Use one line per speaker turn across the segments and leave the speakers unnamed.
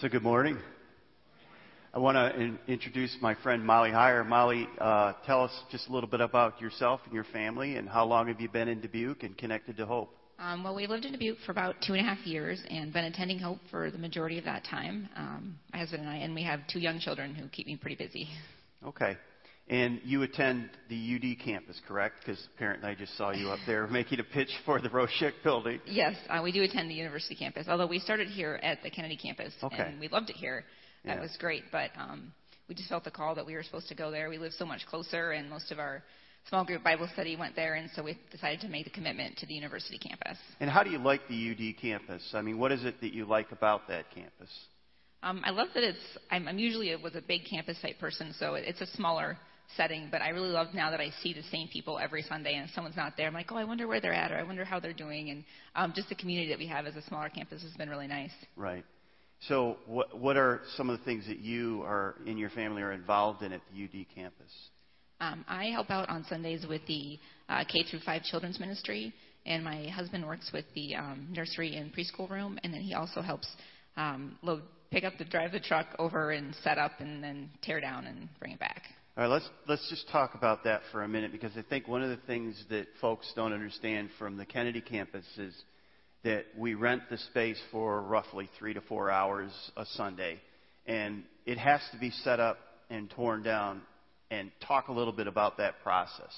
So good morning. I want to in- introduce my friend Molly Heyer. Molly, uh, tell us just a little bit about yourself and your family, and how long have you been in Dubuque and connected to Hope?
Um, well, we've lived in Dubuque for about two and a half years and been attending Hope for the majority of that time. Um, my husband and I, and we have two young children who keep me pretty busy.
Okay. And you attend the UD campus, correct? Because apparently I just saw you up there making a pitch for the Roshek building.
Yes, uh, we do attend the university campus, although we started here at the Kennedy campus,
Okay.
and we loved it here. That
Yeah.
was great, but um, we just felt the call that we were supposed to go there. We live so much closer, and most of our small group Bible study went there, and so we decided to make the commitment to the university campus.
And how do you like the UD campus? I mean, what is it that you like about that campus?
Um, I love that it's. I'm, I'm usually a, was a big campus type person, so it, it's a smaller setting. But I really love now that I see the same people every Sunday, and if someone's not there, I'm like, oh, I wonder where they're at, or I wonder how they're doing, and um, just the community that we have as a smaller campus has been really nice.
Right. So, what what are some of the things that you are in your family are involved in at the UD campus?
Um, I help out on Sundays with the uh, K through 5 children's ministry, and my husband works with the um, nursery and preschool room, and then he also helps um, load, pick up the drive the truck over and set up, and then tear down and bring it back.
All right, let's let's just talk about that for a minute because I think one of the things that folks don't understand from the Kennedy campus is that we rent the space for roughly three to four hours a Sunday, and it has to be set up and torn down. And talk a little bit about that process.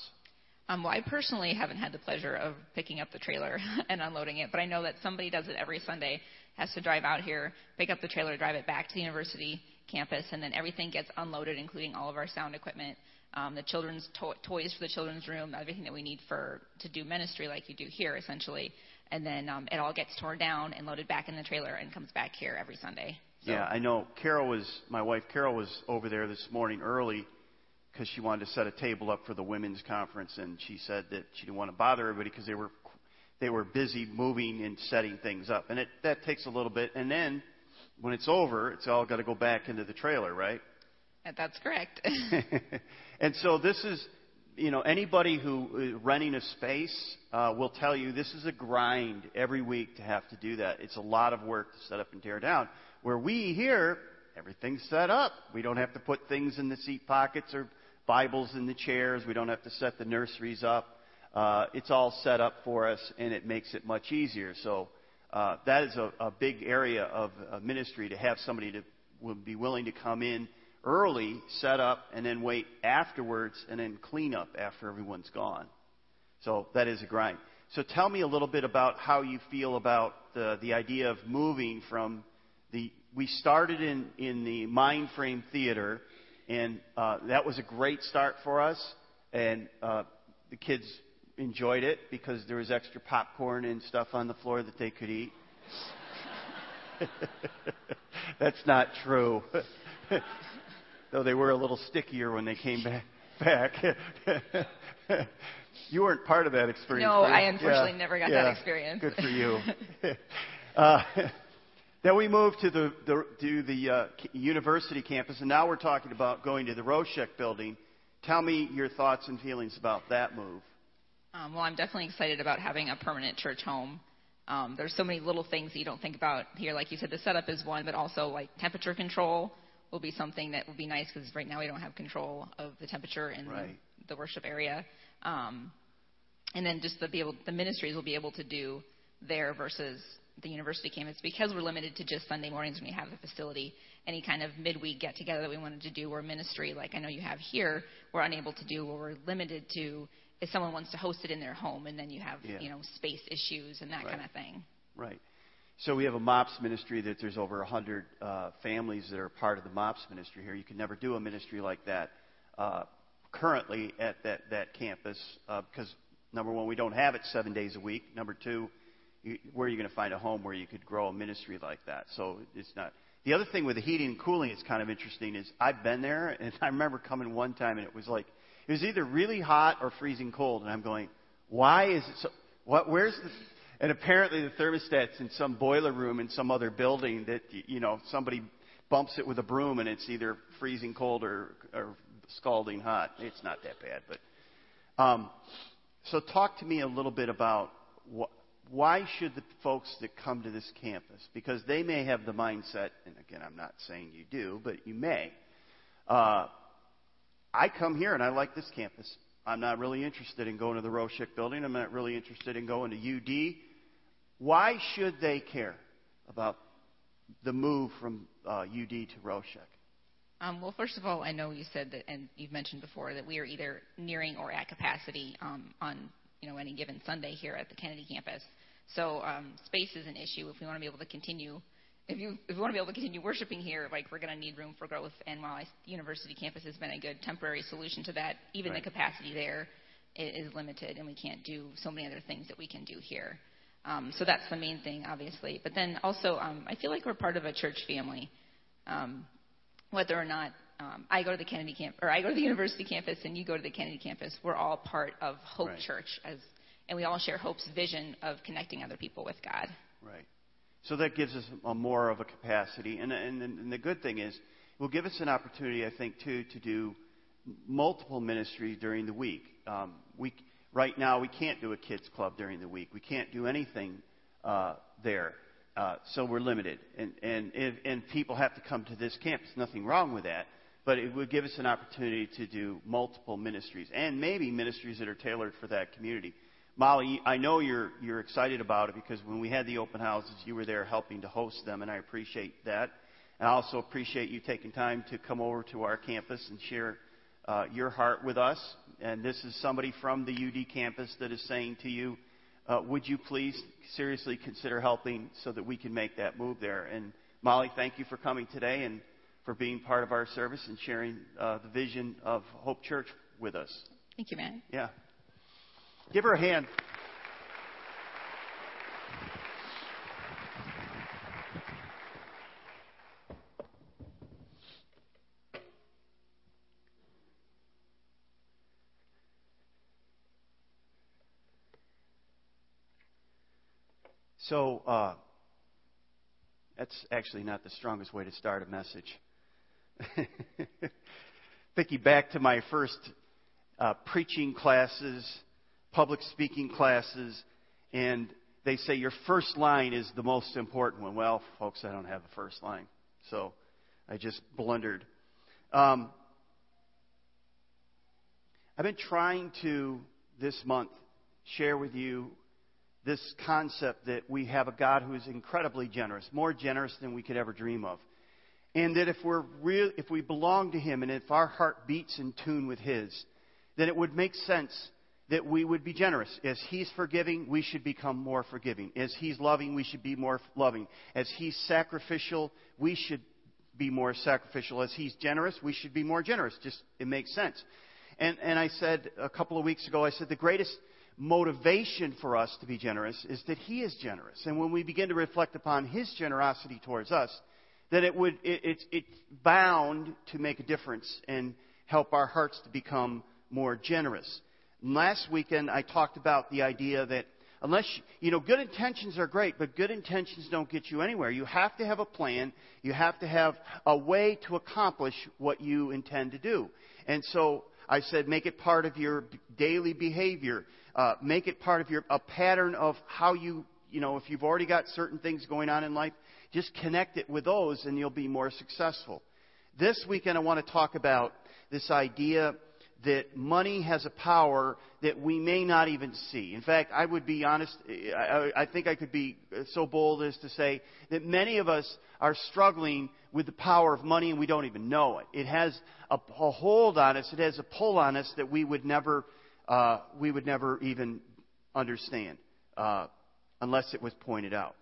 Um, well, I personally haven't had the pleasure of picking up the trailer and unloading it, but I know that somebody does it every Sunday. Has to drive out here, pick up the trailer, drive it back to the university campus, and then everything gets unloaded, including all of our sound equipment, um, the children's to- toys for the children's room, everything that we need for to do ministry like you do here, essentially. And then um, it all gets torn down and loaded back in the trailer and comes back here every Sunday. So,
Yeah, I know. Carol was my wife. Carol was over there this morning early because she wanted to set a table up for the women's conference, and she said that she didn't want to bother everybody because they were they were busy moving and setting things up, and it that takes a little bit. And then when it's over, it's all got to go back into the trailer, right?
Uh, That's correct.
and so this is, you know, anybody who is renting a space uh, will tell you this is a grind every week to have to do that. It's a lot of work to set up and tear down. Where we here, everything's set up. We don't have to put things in the seat pockets or Bibles in the chairs. We don't have to set the nurseries up. Uh, it's all set up for us, and it makes it much easier. So uh, that is a, a big area of uh, ministry to have somebody to would be willing to come in early, set up, and then wait afterwards, and then clean up after everyone's gone. So that is a grind. So tell me a little bit about how you feel about the, the idea of moving from the. We started in, in the Mindframe Theater, and uh, that was a great start for us. And uh, the kids enjoyed it because there was extra popcorn and stuff on the floor that they could eat. That's not true. Though they were a little stickier when they came back. back. you weren't part of that experience.
No,
you?
I unfortunately
Yeah.
never got
Yeah.
that experience.
Good for you. uh, then we moved to the, the to the uh, university campus, and now we're talking about going to the Roshek building. Tell me your thoughts and feelings about that move.
Um, well, I'm definitely excited about having a permanent church home. Um, there's so many little things that you don't think about here. Like you said, the setup is one, but also like temperature control will be something that will be nice because right now we don't have control of the temperature in
Right.
the, the worship area. Um, and then just the be able, the ministries will be able to do there versus the university campus because we're limited to just Sunday mornings when we have the facility. Any kind of midweek get together that we wanted to do or ministry like I know you have here, we're unable to do. Or we're limited to if someone wants to host it in their home, and then you have
Yeah.
you know space issues and that
Right.
kind of thing.
Right. So we have a MOPS ministry that there's over 100 uh, families that are part of the MOPS ministry here. You can never do a ministry like that uh, currently at that, that campus uh, because, number one, we don't have it seven days a week. Number two, you, where are you going to find a home where you could grow a ministry like that? So it's not. The other thing with the heating and cooling is kind of interesting is I've been there and I remember coming one time and it was like it was either really hot or freezing cold and I'm going, why is it so? What? Where's the? And apparently the thermostat's in some boiler room in some other building that you know somebody bumps it with a broom and it's either freezing cold or, or scalding hot. It's not that bad, but um, so talk to me a little bit about what why should the folks that come to this campus, because they may have the mindset, and again, I'm not saying you do, but you may. Uh, I come here and I like this campus. I'm not really interested in going to the Roshek building. I'm not really interested in going to UD. Why should they care about the move from uh, UD to Roshek?
Um, well, first of all, I know you said that, and you've mentioned before that we are either nearing or at capacity um, on you know any given Sunday here at the Kennedy campus. So um, space is an issue if we want to be able to continue. If you if we want to be able to continue worshiping here, like we're going to need room for growth. And while I, university campus has been a good temporary solution to that, even
right.
the capacity there is limited, and we can't do so many other things that we can do here. Um, so that's the main thing, obviously. But then also, um, I feel like we're part of a church family. Um, whether or not um, I go to the Kennedy camp or I go to the university campus and you go to the Kennedy campus, we're all part of Hope
right.
Church as and we all share Hope's vision of connecting other people with God.
Right. So that gives us a more of a capacity, and, and, and the good thing is, it will give us an opportunity, I think, too, to do multiple ministries during the week. Um, we right now we can't do a kids club during the week. We can't do anything uh, there, uh, so we're limited, and and if, and people have to come to this campus. Nothing wrong with that, but it would give us an opportunity to do multiple ministries and maybe ministries that are tailored for that community. Molly, I know you're, you're excited about it because when we had the open houses, you were there helping to host them, and I appreciate that. And I also appreciate you taking time to come over to our campus and share uh, your heart with us. And this is somebody from the UD campus that is saying to you, uh, would you please seriously consider helping so that we can make that move there? And Molly, thank you for coming today and for being part of our service and sharing uh, the vision of Hope Church with us.
Thank you, Matt.
Yeah. Give her a hand. So, uh, that's actually not the strongest way to start a message. Thinking back to my first uh, preaching classes public speaking classes, and they say your first line is the most important one. Well, folks, I don't have a first line, so I just blundered. Um, I've been trying to this month share with you this concept that we have a God who is incredibly generous, more generous than we could ever dream of. And that if we're real, if we belong to Him and if our heart beats in tune with His, then it would make sense that we would be generous. As He's forgiving, we should become more forgiving. As He's loving, we should be more loving. As He's sacrificial, we should be more sacrificial. As He's generous, we should be more generous. Just, it makes sense. And, and I said a couple of weeks ago, I said the greatest motivation for us to be generous is that He is generous. And when we begin to reflect upon His generosity towards us, then it would, it, it, it's bound to make a difference and help our hearts to become more generous. Last weekend, I talked about the idea that unless, you know, good intentions are great, but good intentions don't get you anywhere. You have to have a plan. You have to have a way to accomplish what you intend to do. And so I said, make it part of your daily behavior. Uh, make it part of your, a pattern of how you, you know, if you've already got certain things going on in life, just connect it with those and you'll be more successful. This weekend I want to talk about this idea that money has a power that we may not even see. In fact, I would be honest, I, I, think I could be so bold as to say that many of us are struggling with the power of money and we don't even know it. It has a, a hold on us, it has a pull on us that we would never, uh, we would never even understand uh, unless it was pointed out.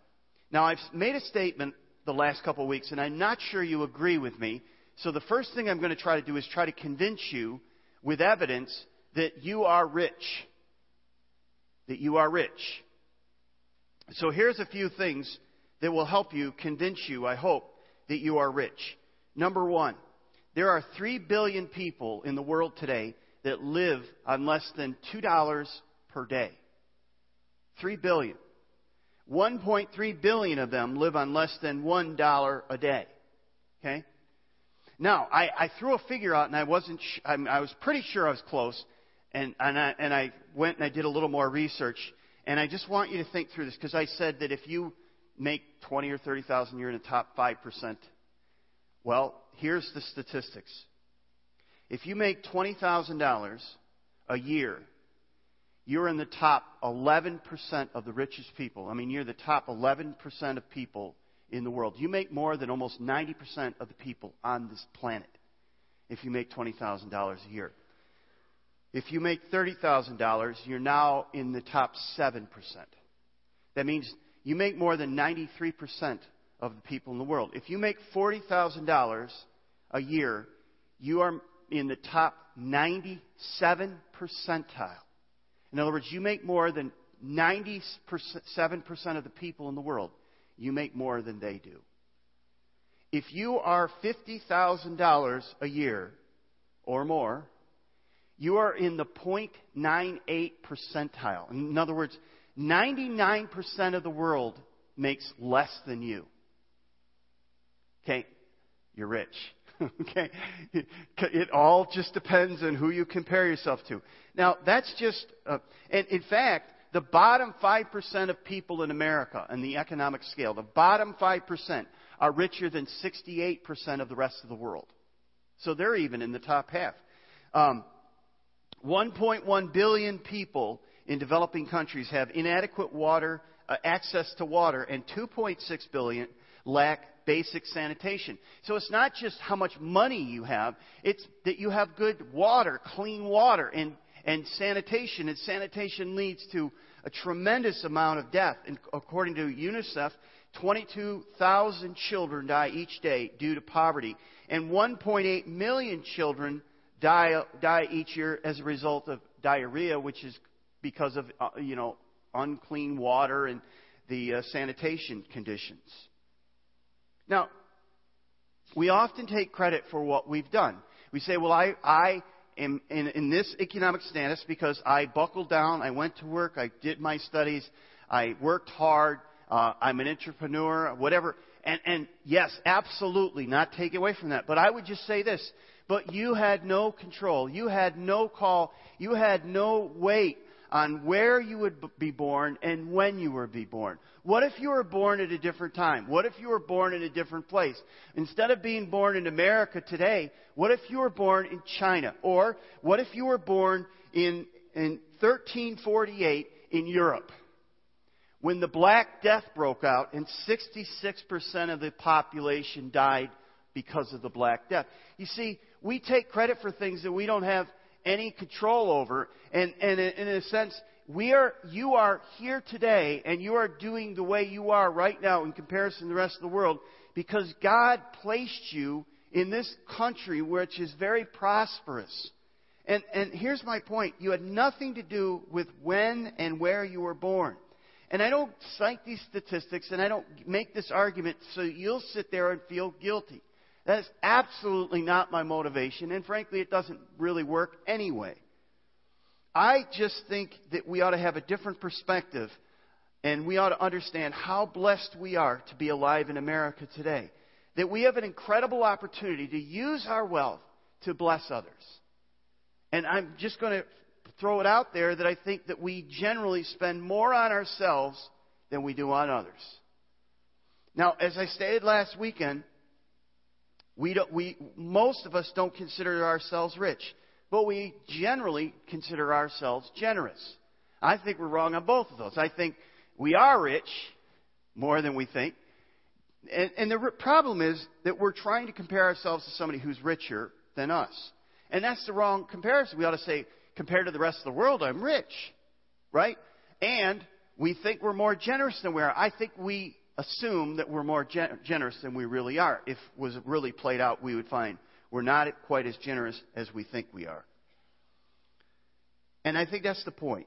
Now, I've made a statement the last couple of weeks, and I'm not sure you agree with me. So the first thing I'm going to try to do is try to convince you with evidence that you are rich. That you are rich. So here's a few things that will help you convince you, I hope, that you are rich. Number one, there are 3 billion people in the world today that live on less than $2 per day. 3 billion. 1.3 billion of them live on less than $1 a day. Okay? Now, I, I threw a figure out, and I wasn't. Sh- I, I was pretty sure I was close, and and I, and I went and I did a little more research, And I just want you to think through this because I said that if you make 20 or 30,000, you're in the top 5%. Well, here's the statistics. If you make $20,000 a year, you're in the top 11% of the richest people. I mean, you're the top 11% of people in the world. You make more than almost 90% of the people on this planet if you make $20,000 a year. If you make $30,000, you're now in the top 7%. That means you make more than 93% of the people in the world. If you make $40,000 a year, you are in the top 97 percentile. In other words, you make more than 97% of the people in the world. You make more than they do. If you are $50,000 a year or more, you are in the 0.98 percentile. In other words, 99% of the world makes less than you. Okay? You're rich. okay? It all just depends on who you compare yourself to. Now, that's just, uh, and in fact, the bottom 5% of people in America on the economic scale, the bottom 5% are richer than 68% of the rest of the world. So they're even in the top half. Um, 1.1 billion people in developing countries have inadequate water, uh, access to water, and 2.6 billion lack basic sanitation. So it's not just how much money you have, it's that you have good water, clean water, and, and sanitation. And sanitation leads to a tremendous amount of death. And according to UNICEF, 22,000 children die each day due to poverty, and 1.8 million children die, die each year as a result of diarrhea, which is because of, uh, you know, unclean water and the uh, sanitation conditions. Now, we often take credit for what we've done. We say, well, I, I am in, in this economic status because I buckled down, I went to work, I did my studies, I worked hard, uh, I'm an entrepreneur, whatever. And, and yes, absolutely, not take away from that. But I would just say this but you had no control. You had no call. You had no weight on where you would be born and when you would be born. What if you were born at a different time? What if you were born in a different place? Instead of being born in America today, what if you were born in China? Or what if you were born in, in 1348 in Europe? When the Black Death broke out and 66% of the population died because of the Black Death. You see, we take credit for things that we don't have any control over. And, and in a sense, we are, you are here today and you are doing the way you are right now in comparison to the rest of the world because God placed you in this country which is very prosperous. And, and here's my point. You had nothing to do with when and where you were born. And I don't cite these statistics and I don't make this argument so you'll sit there and feel guilty. That is absolutely not my motivation, and frankly, it doesn't really work anyway. I just think that we ought to have a different perspective, and we ought to understand how blessed we are to be alive in America today. That we have an incredible opportunity to use our wealth to bless others. And I'm just going to throw it out there that I think that we generally spend more on ourselves than we do on others. Now, as I stated last weekend, we don't, we, most of us don't consider ourselves rich, but we generally consider ourselves generous. I think we're wrong on both of those. I think we are rich more than we think. And, and the problem is that we're trying to compare ourselves to somebody who's richer than us. And that's the wrong comparison. We ought to say, compared to the rest of the world, I'm rich. Right? And we think we're more generous than we are. I think we assume that we're more gen- generous than we really are. If it was really played out, we would find we're not quite as generous as we think we are. And I think that's the point.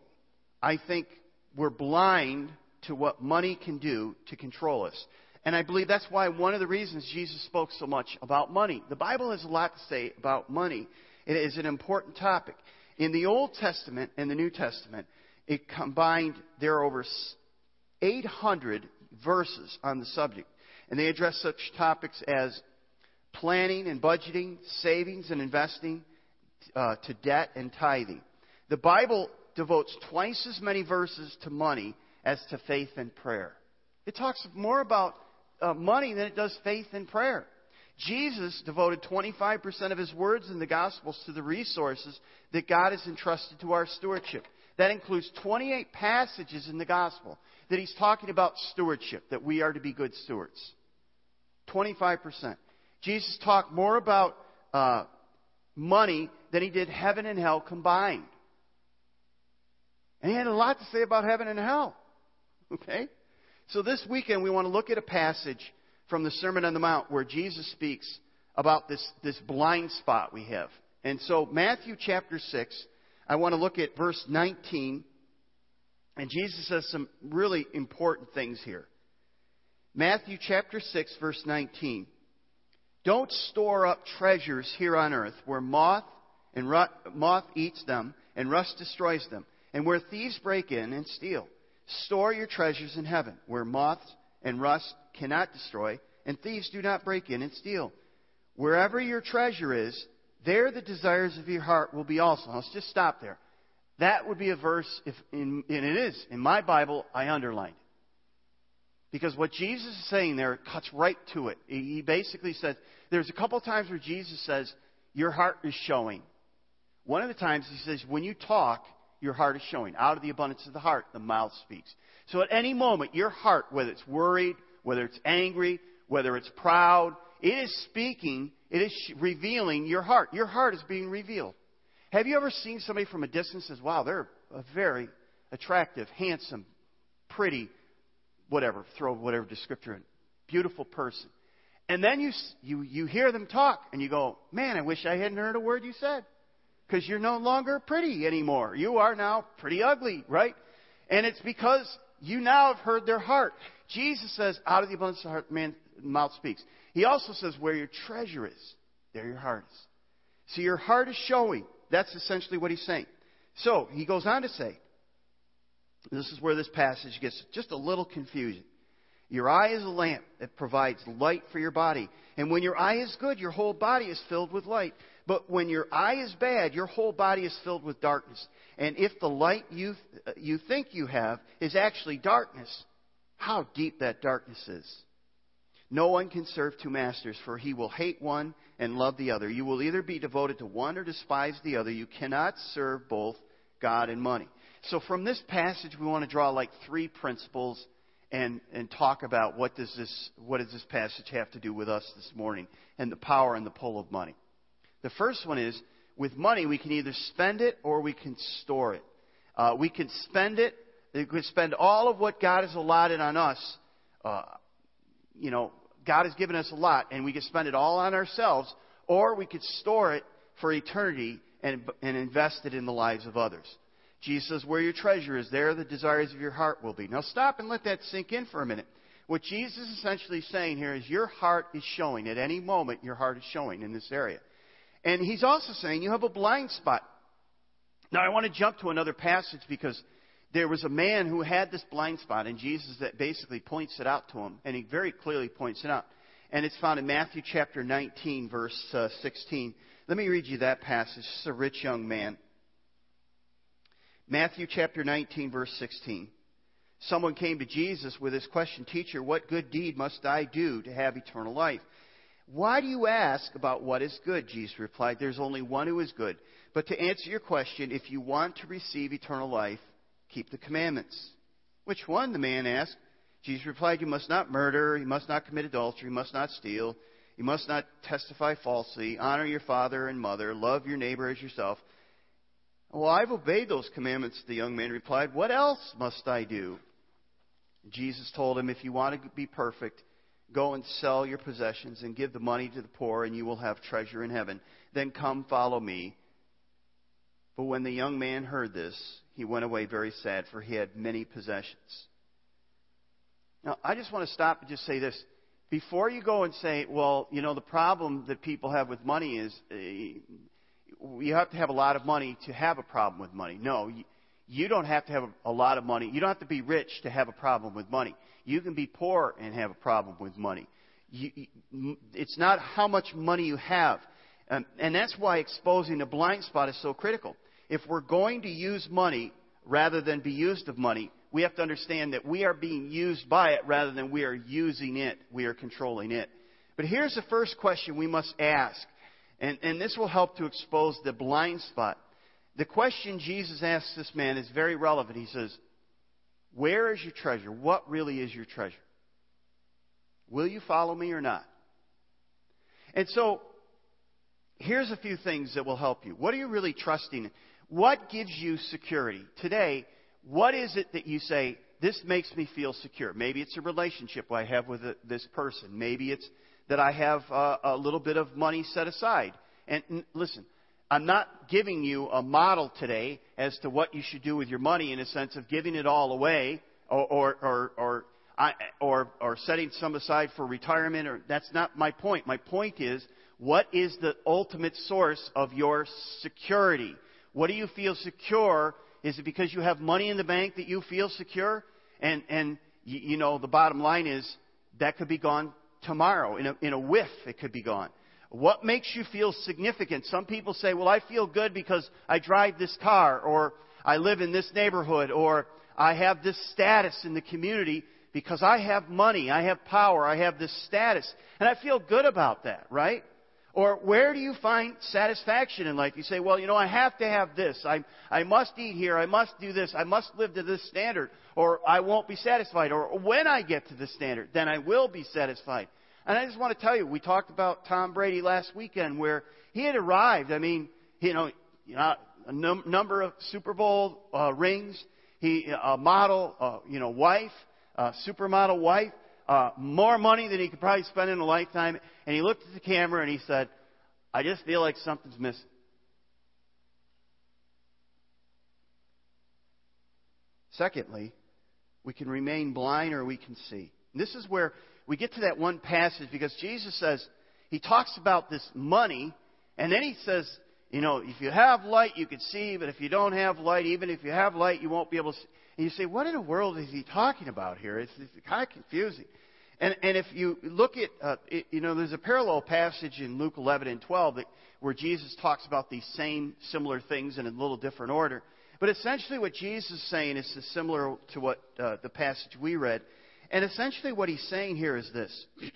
I think we're blind to what money can do to control us. And I believe that's why one of the reasons Jesus spoke so much about money. The Bible has a lot to say about money. It is an important topic. In the Old Testament and the New Testament, it combined, there are over 800 verses on the subject. And they address such topics as planning and budgeting, savings and investing, uh, to debt and tithing. The Bible devotes twice as many verses to money as to faith and prayer. It talks more about uh, money than it does faith and prayer. Jesus devoted 25% of his words in the Gospels to the resources that God has entrusted to our stewardship. That includes 28 passages in the Gospel that he's talking about stewardship, that we are to be good stewards. 25%. Jesus talked more about uh, money than he did heaven and hell combined. And he had a lot to say about heaven and hell. Okay? So this weekend we want to look at a passage from the Sermon on the Mount where Jesus speaks about this, this blind spot we have. And so Matthew chapter 6, I want to look at verse 19. And Jesus says some really important things here. Matthew chapter 6, verse 19. Don't store up treasures here on earth where moth and rut, moth eats them and rust destroys them, and where thieves break in and steal. Store your treasures in heaven, where moths and rust cannot destroy, and thieves do not break in and steal. Wherever your treasure is, there the desires of your heart will be also. Now, let's just stop there. That would be a verse, if in, and it is in my Bible. I underlined it. because what Jesus is saying there cuts right to it. He basically says there's a couple times where Jesus says your heart is showing. One of the times he says when you talk, your heart is showing. Out of the abundance of the heart, the mouth speaks. So at any moment, your heart, whether it's worried, whether it's angry, whether it's proud, it is speaking, it is revealing your heart. Your heart is being revealed. Have you ever seen somebody from a distance says, wow, they're a very attractive, handsome, pretty, whatever, throw whatever descriptor in, beautiful person. And then you, you, you hear them talk and you go, man, I wish I hadn't heard a word you said because you're no longer pretty anymore. You are now pretty ugly, right? And it's because you now have heard their heart. Jesus says, out of the abundance of the heart, man, mouth speaks. He also says, where your treasure is, there your heart is. So your heart is showing. That's essentially what he's saying. So he goes on to say, this is where this passage gets just a little confusing. Your eye is a lamp that provides light for your body. And when your eye is good, your whole body is filled with light. But when your eye is bad, your whole body is filled with darkness. And if the light you, uh, you think you have is actually darkness, how deep that darkness is. No one can serve two masters, for he will hate one and love the other. You will either be devoted to one or despise the other. You cannot serve both God and money. So from this passage, we want to draw like three principles and, and talk about what does, this, what does this passage have to do with us this morning and the power and the pull of money. The first one is with money, we can either spend it or we can store it. Uh, we can spend it, we can spend all of what God has allotted on us. Uh, you know, God has given us a lot, and we can spend it all on ourselves, or we could store it for eternity and, and invest it in the lives of others. Jesus says, Where your treasure is, there the desires of your heart will be. Now stop and let that sink in for a minute. What Jesus is essentially saying here is your heart is showing. At any moment, your heart is showing in this area. And he's also saying you have a blind spot. Now I want to jump to another passage because there was a man who had this blind spot, and Jesus that basically points it out to him, and he very clearly points it out. And it's found in Matthew chapter 19, verse uh, 16. Let me read you that passage. It's a rich young man. Matthew chapter 19, verse 16. Someone came to Jesus with this question Teacher, what good deed must I do to have eternal life? Why do you ask about what is good? Jesus replied, There's only one who is good. But to answer your question, if you want to receive eternal life, keep the commandments. Which one? the man asked. Jesus replied, You must not murder, you must not commit adultery, you must not steal, you must not testify falsely, honor your father and mother, love your neighbor as yourself. Well, I've obeyed those commandments, the young man replied. What else must I do? Jesus told him, If you want to be perfect, go and sell your possessions and give the money to the poor, and you will have treasure in heaven. Then come follow me. But when the young man heard this, he went away very sad, for he had many possessions. Now, I just want to stop and just say this. Before you go and say, well, you know, the problem that people have with money is eh, you have to have a lot of money to have a problem with money. No, you, you don't have to have a, a lot of money. You don't have to be rich to have a problem with money. You can be poor and have a problem with money. You, it's not how much money you have. Um, and that's why exposing the blind spot is so critical. If we're going to use money rather than be used of money. We have to understand that we are being used by it rather than we are using it. We are controlling it. But here's the first question we must ask, and, and this will help to expose the blind spot. The question Jesus asks this man is very relevant. He says, Where is your treasure? What really is your treasure? Will you follow me or not? And so, here's a few things that will help you. What are you really trusting in? What gives you security? Today, what is it that you say, this makes me feel secure? Maybe it's a relationship I have with this person. Maybe it's that I have uh, a little bit of money set aside. And listen, I'm not giving you a model today as to what you should do with your money in a sense of giving it all away or, or, or, or, or, or setting some aside for retirement. Or, that's not my point. My point is, what is the ultimate source of your security? What do you feel secure? Is it because you have money in the bank that you feel secure? And, and you, know, the bottom line is that could be gone tomorrow. In a, in a whiff, it could be gone. What makes you feel significant? Some people say, well, I feel good because I drive this car, or I live in this neighborhood, or I have this status in the community because I have money, I have power, I have this status. And I feel good about that, right? Or where do you find satisfaction in life? You say, well, you know, I have to have this. I, I must eat here. I must do this. I must live to this standard or I won't be satisfied. Or when I get to this standard, then I will be satisfied. And I just want to tell you, we talked about Tom Brady last weekend where he had arrived. I mean, you know, you know a num- number of Super Bowl uh, rings. He, a model, uh, you know, wife, uh, supermodel wife uh, more money than he could probably spend in a lifetime. And he looked at the camera and he said, I just feel like something's missing. Secondly, we can remain blind or we can see. And this is where we get to that one passage because Jesus says, He talks about this money, and then He says, you know, if you have light, you can see, but if you don't have light, even if you have light, you won't be able to see. And you say, what in the world is he talking about here? It's, it's kind of confusing. And, and if you look at, uh, it, you know, there's a parallel passage in Luke 11 and 12 that, where Jesus talks about these same similar things in a little different order. But essentially, what Jesus is saying is similar to what uh, the passage we read. And essentially, what he's saying here is this.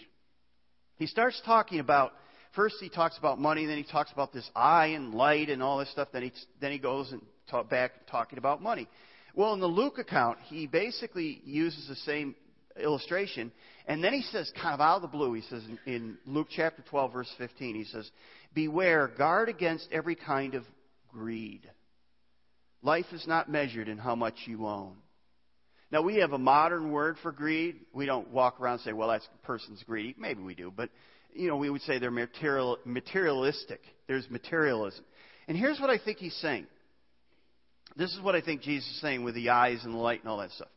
He starts talking about first he talks about money, then he talks about this eye and light and all this stuff. Then he then he goes and talk back talking about money. Well, in the Luke account, he basically uses the same illustration. And then he says, kind of out of the blue, he says in, Luke chapter 12, verse 15, he says, Beware, guard against every kind of greed. Life is not measured in how much you own. Now, we have a modern word for greed. We don't walk around and say, well, that person's greedy. Maybe we do, but, you know, we would say they're material, materialistic. There's materialism. And here's what I think he's saying. This is what I think Jesus is saying with the eyes and the light and all that stuff.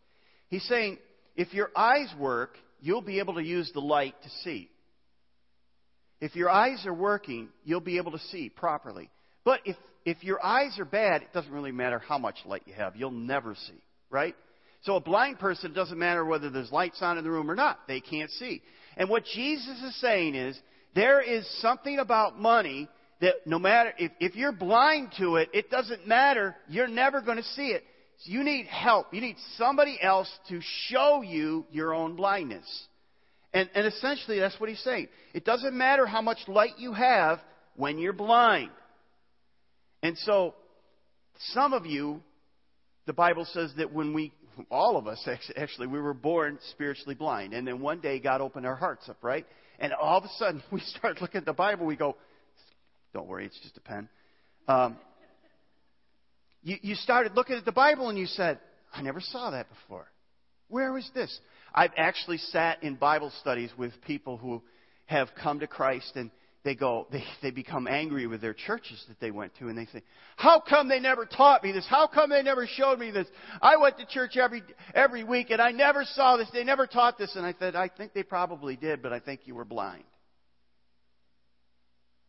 He's saying, if your eyes work, you'll be able to use the light to see. If your eyes are working, you'll be able to see properly. But if, if your eyes are bad, it doesn't really matter how much light you have. You'll never see, right? So a blind person, it doesn't matter whether there's lights on in the room or not. They can't see. And what Jesus is saying is, there is something about money that no matter, if, if you're blind to it, it doesn't matter. You're never going to see it. So you need help. You need somebody else to show you your own blindness. And, and essentially, that's what he's saying. It doesn't matter how much light you have when you're blind. And so, some of you, the Bible says that when we, all of us actually, we were born spiritually blind. And then one day God opened our hearts up, right? And all of a sudden we start looking at the Bible, we go, don't worry, it's just a pen. Um, you, you started looking at the Bible and you said, I never saw that before. Where was this? I've actually sat in Bible studies with people who have come to Christ and they go, they, they become angry with their churches that they went to and they say, how come they never taught me this? How come they never showed me this? I went to church every, every week and I never saw this. They never taught this. And I said, I think they probably did, but I think you were blind.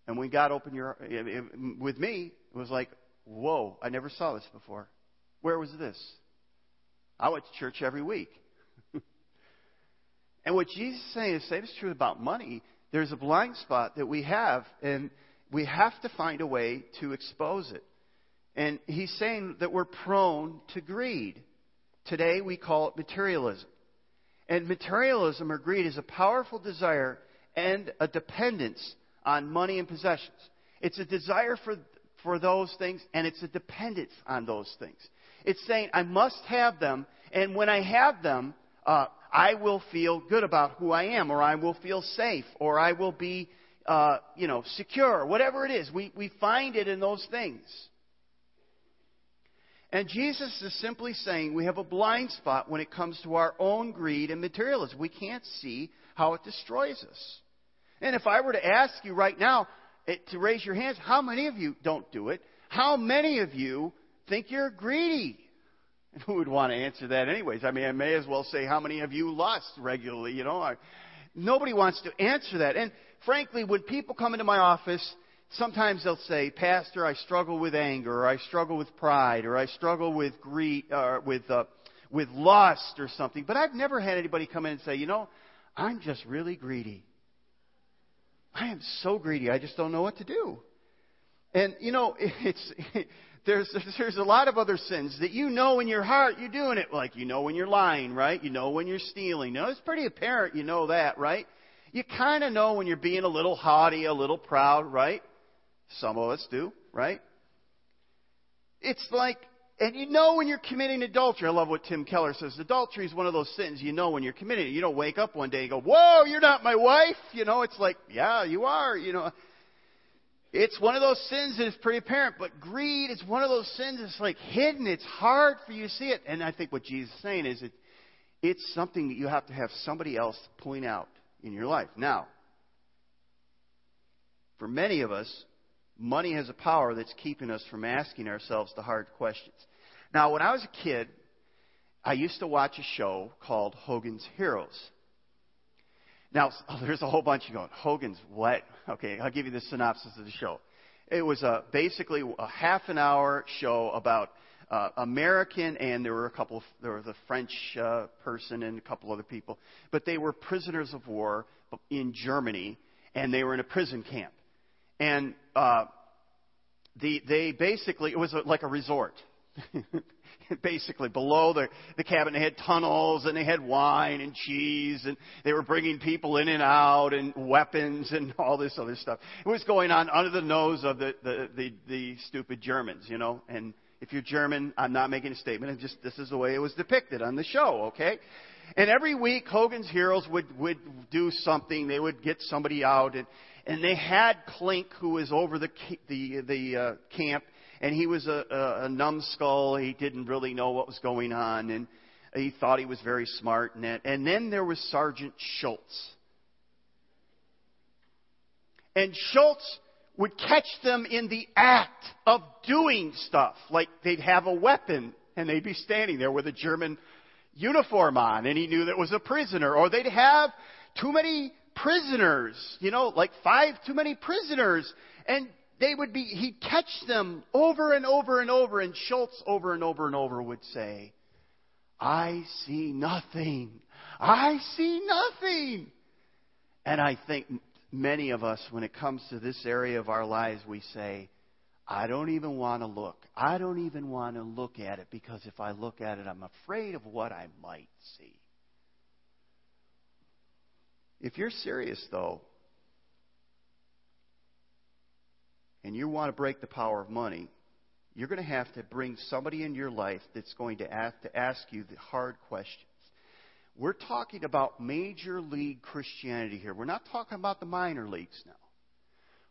And when God opened your, eh, eh, with me, it was like, whoa, I never saw this before. Where was this? I went to church every week. and what Jesus is saying is, same is true about money. There's a blind spot that we have, and we have to find a way to expose it. And he's saying that we're prone to greed. Today we call it materialism. And materialism or greed is a powerful desire and a dependence on money and possessions. It's a desire for, for those things and it's a dependence on those things. It's saying, I must have them, and when I have them, uh, I will feel good about who I am, or I will feel safe, or I will be, uh, you know, secure, whatever it is. We, we find it in those things. And Jesus is simply saying we have a blind spot when it comes to our own greed and materialism. We can't see how it destroys us. And if I were to ask you right now it, to raise your hands, how many of you don't do it? How many of you think you're greedy? And who would want to answer that anyways? I mean, I may as well say, how many of you lust regularly? You know, I, nobody wants to answer that. And frankly, when people come into my office sometimes they'll say, Pastor, I struggle with anger, or I struggle with pride, or I struggle with greed, or with uh, with lust, or something. But I've never had anybody come in and say, you know, I'm just really greedy. I am so greedy, I just don't know what to do. And you know, it's there's there's a lot of other sins that you know in your heart you're doing it. Like you know when you're lying, right? You know when you're stealing. No, it's pretty apparent you know that, right? You kind of know when you're being a little haughty, a little proud, right? Some of us do, right? It's like, and you know when you're committing adultery. I love what Tim Keller says. Adultery is one of those sins you know when you're committing it. You don't wake up one day and go, whoa, you're not my wife. You know, it's like, yeah, you are. You know, it's one of those sins that is pretty apparent, but greed is one of those sins that's like hidden. It's hard for you to see it. And I think what Jesus is saying is it, it's something that you have to have somebody else point out in your life. Now, for many of us, money has a power that's keeping us from asking ourselves the hard questions. Now, when I was a kid, I used to watch a show called Hogan's Heroes. Now, there's a whole bunch of going, Hogan's what? Okay, I'll give you the synopsis of the show. It was a, basically a half an hour show about uh, American, and there were a couple. Of, there was a French uh, person and a couple other people, but they were prisoners of war in Germany, and they were in a prison camp and uh, the, they basically it was a, like a resort. basically, below the, the cabin, they had tunnels and they had wine and cheese and they were bringing people in and out and weapons and all this other stuff. It was going on under the nose of the, the, the, the stupid Germans, you know. And if you're German, I'm not making a statement. I'm just this is the way it was depicted on the show, okay? And every week, Hogan's Heroes would would do something. They would get somebody out, and and they had Klink, who was over the the the uh, camp, and he was a, a, a numbskull. He didn't really know what was going on, and he thought he was very smart. And that. And then there was Sergeant Schultz, and Schultz would catch them in the act of doing stuff, like they'd have a weapon and they'd be standing there with a German uniform on, and he knew that was a prisoner, or they'd have too many prisoners, you know, like five too many prisoners. And they would be, he'd catch them over and over and over, and Schultz over and over and over would say, I see nothing. I see nothing. And I think many of us, when it comes to this area of our lives, we say, I don't even want to look. I don't even want to look at it because if I look at it, I'm afraid of what I might see. If you're serious, though, and you want to break the power of money, you're going to have to bring somebody in your life that's going to to ask you the hard questions. We're talking about major league Christianity here. We're not talking about the minor leagues now.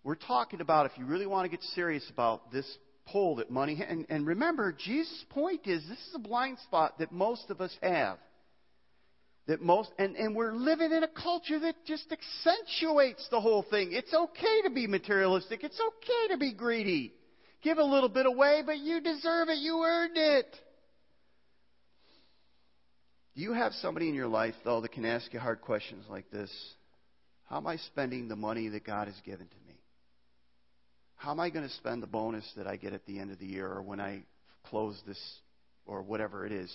We're talking about if you really want to get serious about this pull that money and, and remember Jesus' point is this is a blind spot that most of us have that most and, and we're living in a culture that just accentuates the whole thing. It's okay to be materialistic. It's okay to be greedy. Give a little bit away, but you deserve it. You earned it. Do you have somebody in your life, though, that can ask you hard questions like this? How am I spending the money that God has given to me? How am I going to spend the bonus that I get at the end of the year or when I close this or whatever it is?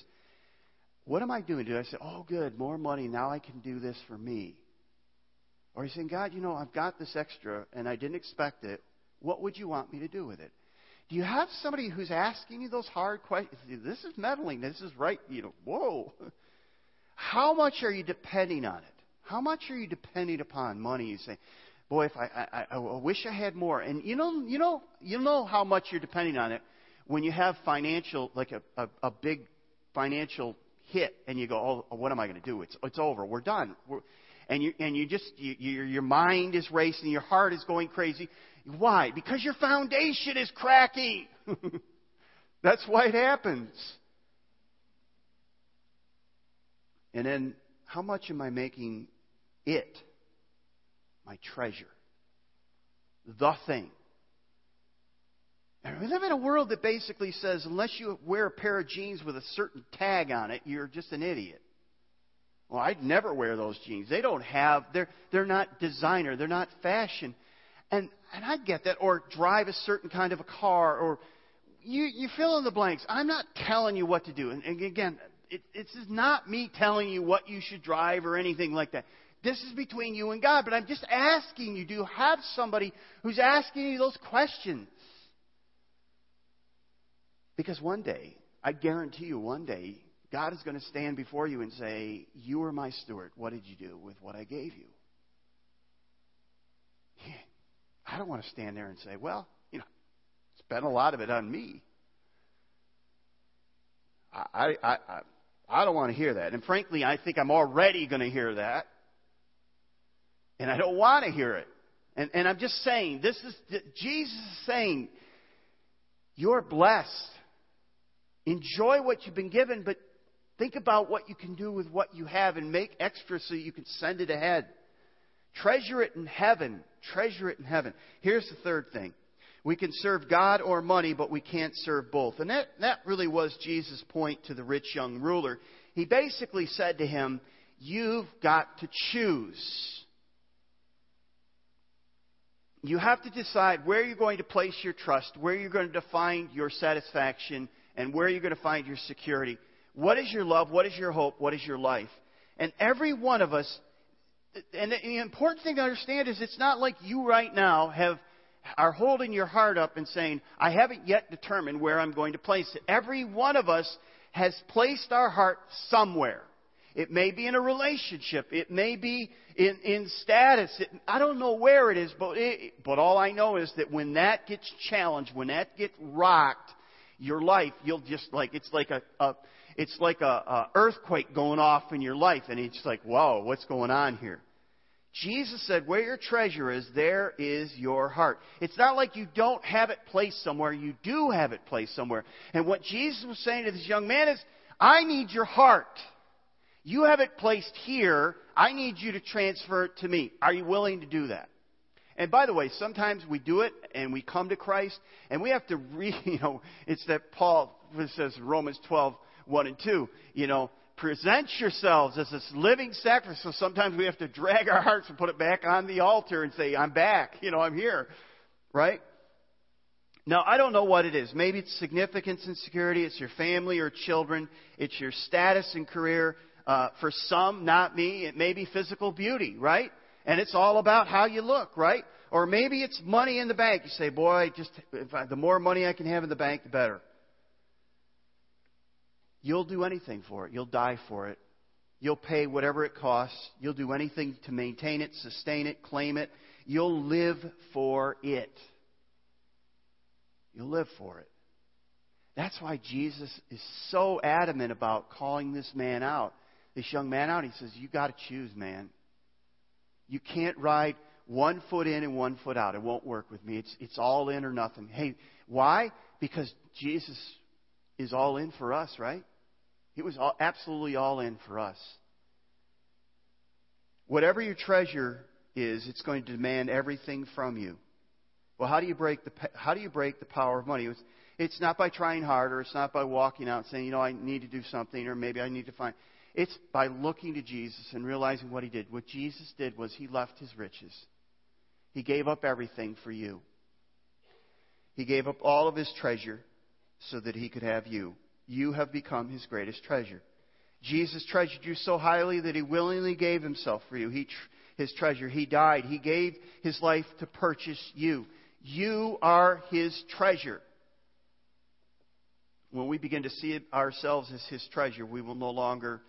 What am I doing? Do I say, oh, good, more money, now I can do this for me? Or are you saying, God, you know, I've got this extra and I didn't expect it. What would you want me to do with it? Do you have somebody who's asking you those hard questions? This is meddling. This is right. You know, whoa. How much are you depending on it? How much are you depending upon money? You say, boy, if I, I, I wish I had more. And you know, you know, you know how much you're depending on it when you have financial, like a, a, a big financial hit, and you go, oh, what am I going to do? It's, it's over. We're done. We're, and you, and you just, you, your, your mind is racing, your heart is going crazy. Why? Because your foundation is cracking. That's why it happens. And then, how much am I making it my treasure? The thing. And we live in a world that basically says unless you wear a pair of jeans with a certain tag on it, you're just an idiot. Well, I'd never wear those jeans. They don't have they're they're not designer, they're not fashion. And and I get that or drive a certain kind of a car or you you fill in the blanks. I'm not telling you what to do. And, and again, it, this is not me telling you what you should drive or anything like that. This is between you and God, but I'm just asking you do you have somebody who's asking you those questions? Because one day, I guarantee you, one day, God is going to stand before you and say, You were my steward. What did you do with what I gave you? I don't want to stand there and say, Well, you know, spend a lot of it on me. I, I, I, I don't want to hear that. And frankly, I think I'm already going to hear that. And I don't want to hear it. And, and I'm just saying, this is, Jesus is saying, you're blessed. Enjoy what you've been given, but think about what you can do with what you have and make extra so you can send it ahead. Treasure it in heaven. Treasure it in heaven. Here's the third thing. We can serve God or money, but we can't serve both. And that, that really was Jesus' point to the rich young ruler. He basically said to him, You've got to choose. You have to decide where you're going to place your trust, where you're going to find your satisfaction and where are you're going to find your security. What is your love? What is your hope? What is your life? And every one of us, and the important thing to understand is it's not like you right now have are holding your heart up and saying, I haven't yet determined where I'm going to place it. Every one of us has placed our heart somewhere. It may be in a relationship. It may be in, in status. It, I don't know where it is, but, it, but all I know is that when that gets challenged, when that gets rocked, your life, you'll just like, it's like a, a it's like a, a earthquake going off in your life, and it's like, whoa, what's going on here? Jesus said, where your treasure is, there is your heart. It's not like you don't have it placed somewhere. You do have it placed somewhere. And what Jesus was saying to this young man is, I need your heart. You have it placed here. I need you to transfer it to me. Are you willing to do that? And by the way, sometimes we do it and we come to Christ and we have to re, you know, it's that Paul says Romans 12, 1 and 2, you know, present yourselves as this living sacrifice. So sometimes we have to drag our hearts and put it back on the altar and say, I'm back, you know, I'm here. Right? Now, I don't know what it is. Maybe it's significance and security. It's your family or children. It's your status and career. Uh, for some, not me, it may be physical beauty, right? And it's all about how you look, right? Or maybe it's money in the bank. You say, boy, just I, the more money I can have in the bank, the better. You'll do anything for it. You'll die for it. You'll pay whatever it costs. You'll do anything to maintain it, sustain it, claim it. You'll live for it. You'll live for it. That's why Jesus is so adamant about calling this man out, this young man out. He says, You got to choose, man. You can't ride one foot in and one foot out. It won't work with me. It's, it's all in or nothing. Hey, why? Because Jesus is all in for us, right? He was all, absolutely all in for us. Whatever your treasure is, it's going to demand everything from you. Well, how do you break the how do you break the power of money? It's not by trying harder. It's not by walking out and saying, you know, I need to do something, or maybe I need to find. It's by looking to Jesus and realizing what he did. What Jesus did was he left his riches. He gave up everything for you. He gave up all of his treasure so that he could have you. You have become his greatest treasure. Jesus treasured you so highly that he willingly gave himself for you. He, his treasure. He died. He gave his life to purchase you. You are his treasure. When we begin to see ourselves as His treasure, we will no longer.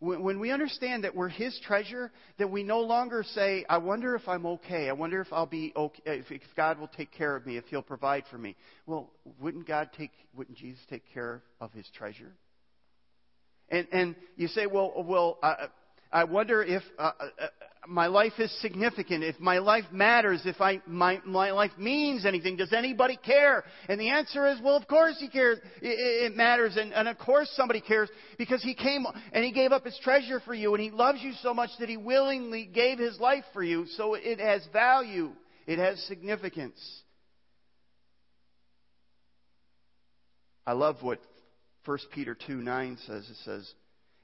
When we understand that we're His treasure, that we no longer say, I wonder if I'm okay. I wonder if I'll be okay, if God will take care of me, if He'll provide for me. Well, wouldn't God take, wouldn't Jesus take care of His treasure? And, and you say, well, well, I, I wonder if uh, uh, my life is significant, if my life matters, if I, my, my life means anything. Does anybody care? And the answer is, well, of course he cares. It, it matters. And, and of course somebody cares because he came and he gave up his treasure for you and he loves you so much that he willingly gave his life for you. So it has value. It has significance. I love what 1 Peter 2 9 says. It says,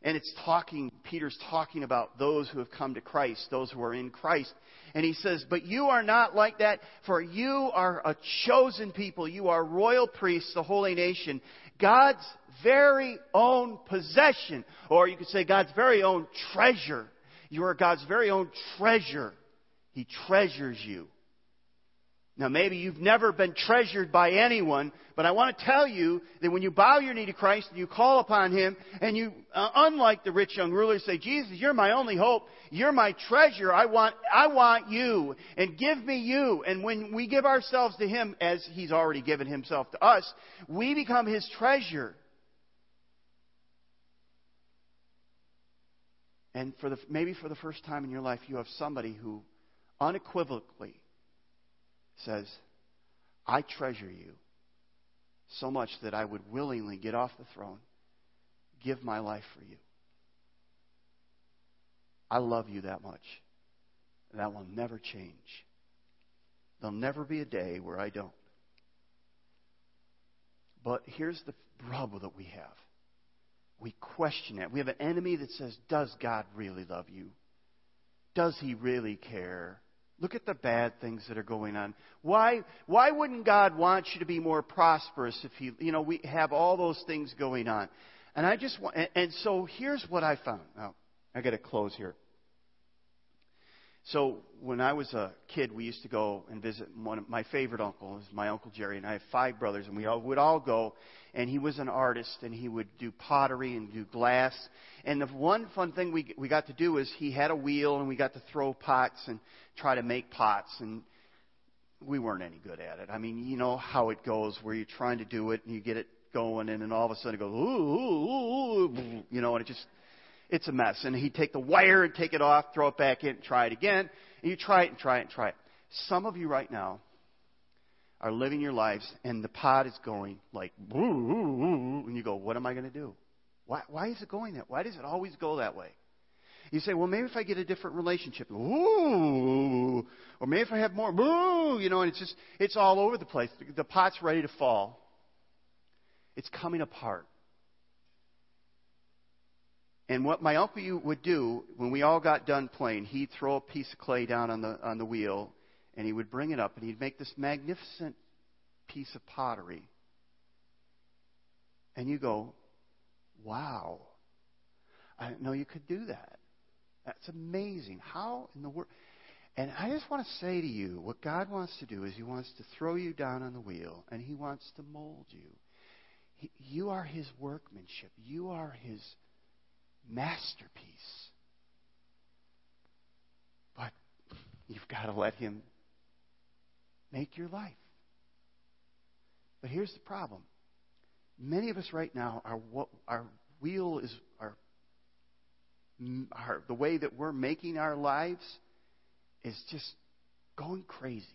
and it's talking, Peter's talking about those who have come to Christ, those who are in Christ. And he says, But you are not like that, for you are a chosen people. You are royal priests, the holy nation, God's very own possession. Or you could say God's very own treasure. You are God's very own treasure. He treasures you. Now, maybe you've never been treasured by anyone, but I want to tell you that when you bow your knee to Christ and you call upon Him, and you, uh, unlike the rich young ruler, say, Jesus, you're my only hope. You're my treasure. I want, I want you. And give me you. And when we give ourselves to Him, as He's already given Himself to us, we become His treasure. And for the, maybe for the first time in your life, you have somebody who unequivocally says, I treasure you so much that I would willingly get off the throne, give my life for you. I love you that much. That will never change. There'll never be a day where I don't. But here's the rub that we have. We question it. We have an enemy that says, Does God really love you? Does he really care? Look at the bad things that are going on. Why, why wouldn't God want you to be more prosperous if He, you know, we have all those things going on? And I just want, and, and so here's what I found. Now, I got to close here. So when I was a kid, we used to go and visit one of my favorite uncles, my uncle Jerry, and I have five brothers, and we all would all go. And he was an artist, and he would do pottery and do glass. And the one fun thing we we got to do is he had a wheel, and we got to throw pots and try to make pots. And we weren't any good at it. I mean, you know how it goes, where you're trying to do it and you get it going, and then all of a sudden it goes, ooh, ooh, ooh, you know, and it just it's a mess. And he'd take the wire and take it off, throw it back in, try it again. And you try it and try it and try it. Some of you right now are living your lives and the pot is going like, and you go, what am I going to do? Why, why is it going that? Why does it always go that way? You say, well, maybe if I get a different relationship, ooh, or maybe if I have more, ooh, you know, and it's just, it's all over the place. The, the pot's ready to fall. It's coming apart. And what my uncle would do when we all got done playing, he'd throw a piece of clay down on the on the wheel, and he would bring it up, and he'd make this magnificent piece of pottery. And you go, "Wow! I didn't know you could do that. That's amazing. How in the world?" And I just want to say to you, what God wants to do is He wants to throw you down on the wheel, and He wants to mold you. He, you are His workmanship. You are His masterpiece. But you've got to let Him make your life. But here's the problem. Many of us right now, our, our wheel is, our, our, the way that we're making our lives is just going crazy.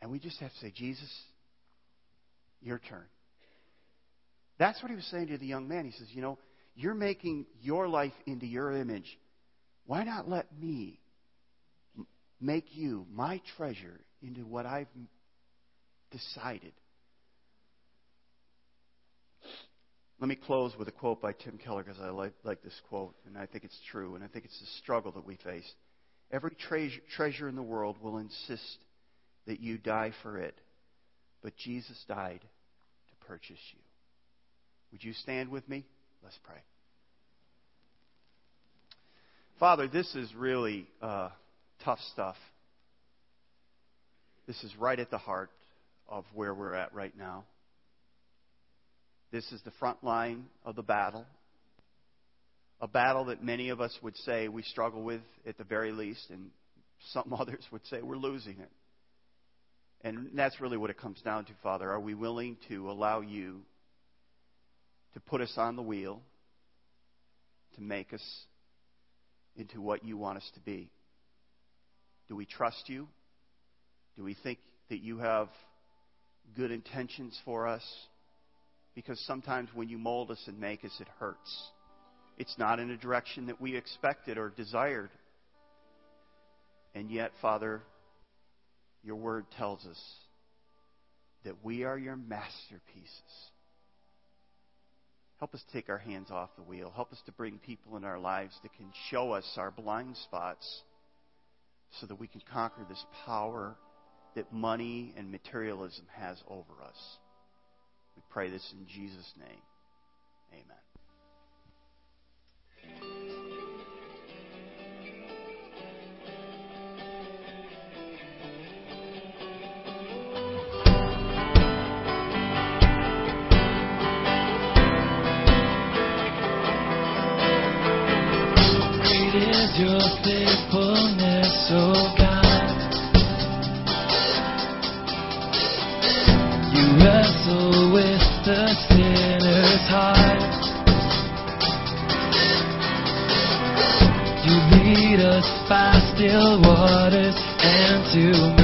And we just have to say, Jesus, your turn. That's what he was saying to the young man. He says, You know, you're making your life into your image. Why not let me make you, my treasure, into what I've decided? Let me close with a quote by Tim Keller because I like, like, this quote, and I think it's true, and I think it's the struggle that we face. Every treasure, treasure in the world will insist that you die for it, but Jesus died to purchase you. Would you stand with me? Let's pray. Father, this is really uh, tough stuff. This is right at the heart of where we're at right now. This is the front line of the battle. A battle that many of us would say we struggle with at the very least, and some others would say we're losing it. And that's really what it comes down to, Father. Are we willing to allow you to put us on the wheel, to make us into what you want us to be? Do we trust you? Do we think that you have good intentions for us? Because sometimes when you mold us and make us, it hurts. It's not in a direction that we expected or desired. And yet, Father, your word tells us that we are your masterpieces. Help us take our hands off the wheel. Help us to bring people in our lives that can show us our blind spots so that we can conquer this power that money and materialism has over us. We pray this in Jesus' name. Amen.
Your faithfulness, oh God. You wrestle with the sinner's heart. You lead us by still waters and to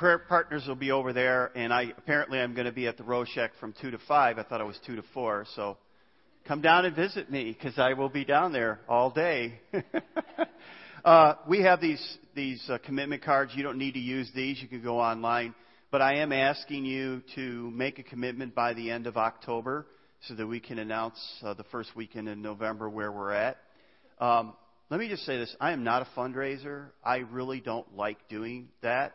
prayer partners will be over there, and I apparently I'm going to be at the Roshek from two to five. I thought it was two to four, so come down and visit me because I will be down there all day. uh, we have these these uh, commitment cards. You don't need to use these. You can go online. But I am asking you to make a commitment by the end of October so that we can announce uh, the first weekend in November where we're at. Um, let me just say this: I am not a fundraiser. I really don't like doing that.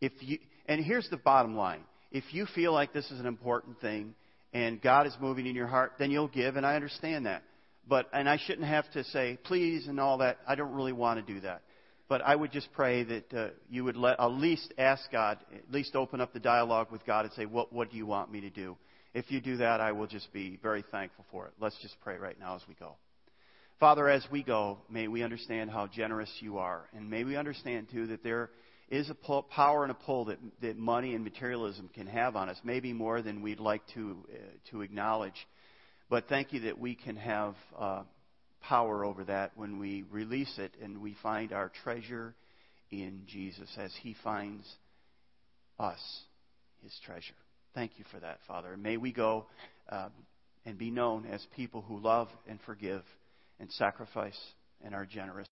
If you and here's the bottom line: if you feel like this is an important thing and God is moving in your heart, then you'll give, and I understand that. But and I shouldn't have to say please and all that. I don't really want to do that. But I would just pray that uh, you would let, at least ask God, at least open up the dialogue with God and say, what, what do you want me to do? If you do that, I will just be very thankful for it. Let's just pray right now as we go. Father, as we go, may we understand how generous you are. And may we understand, too, that there is a pull, power and a pull that, that money and materialism can have on us, maybe more than we'd like to, uh, to acknowledge. But thank you that we can have uh, power over that when we release it and we find our treasure in Jesus as He finds us, His treasure. Thank you for that, Father. May we go um, and be known as people who love and forgive and sacrifice and are generous.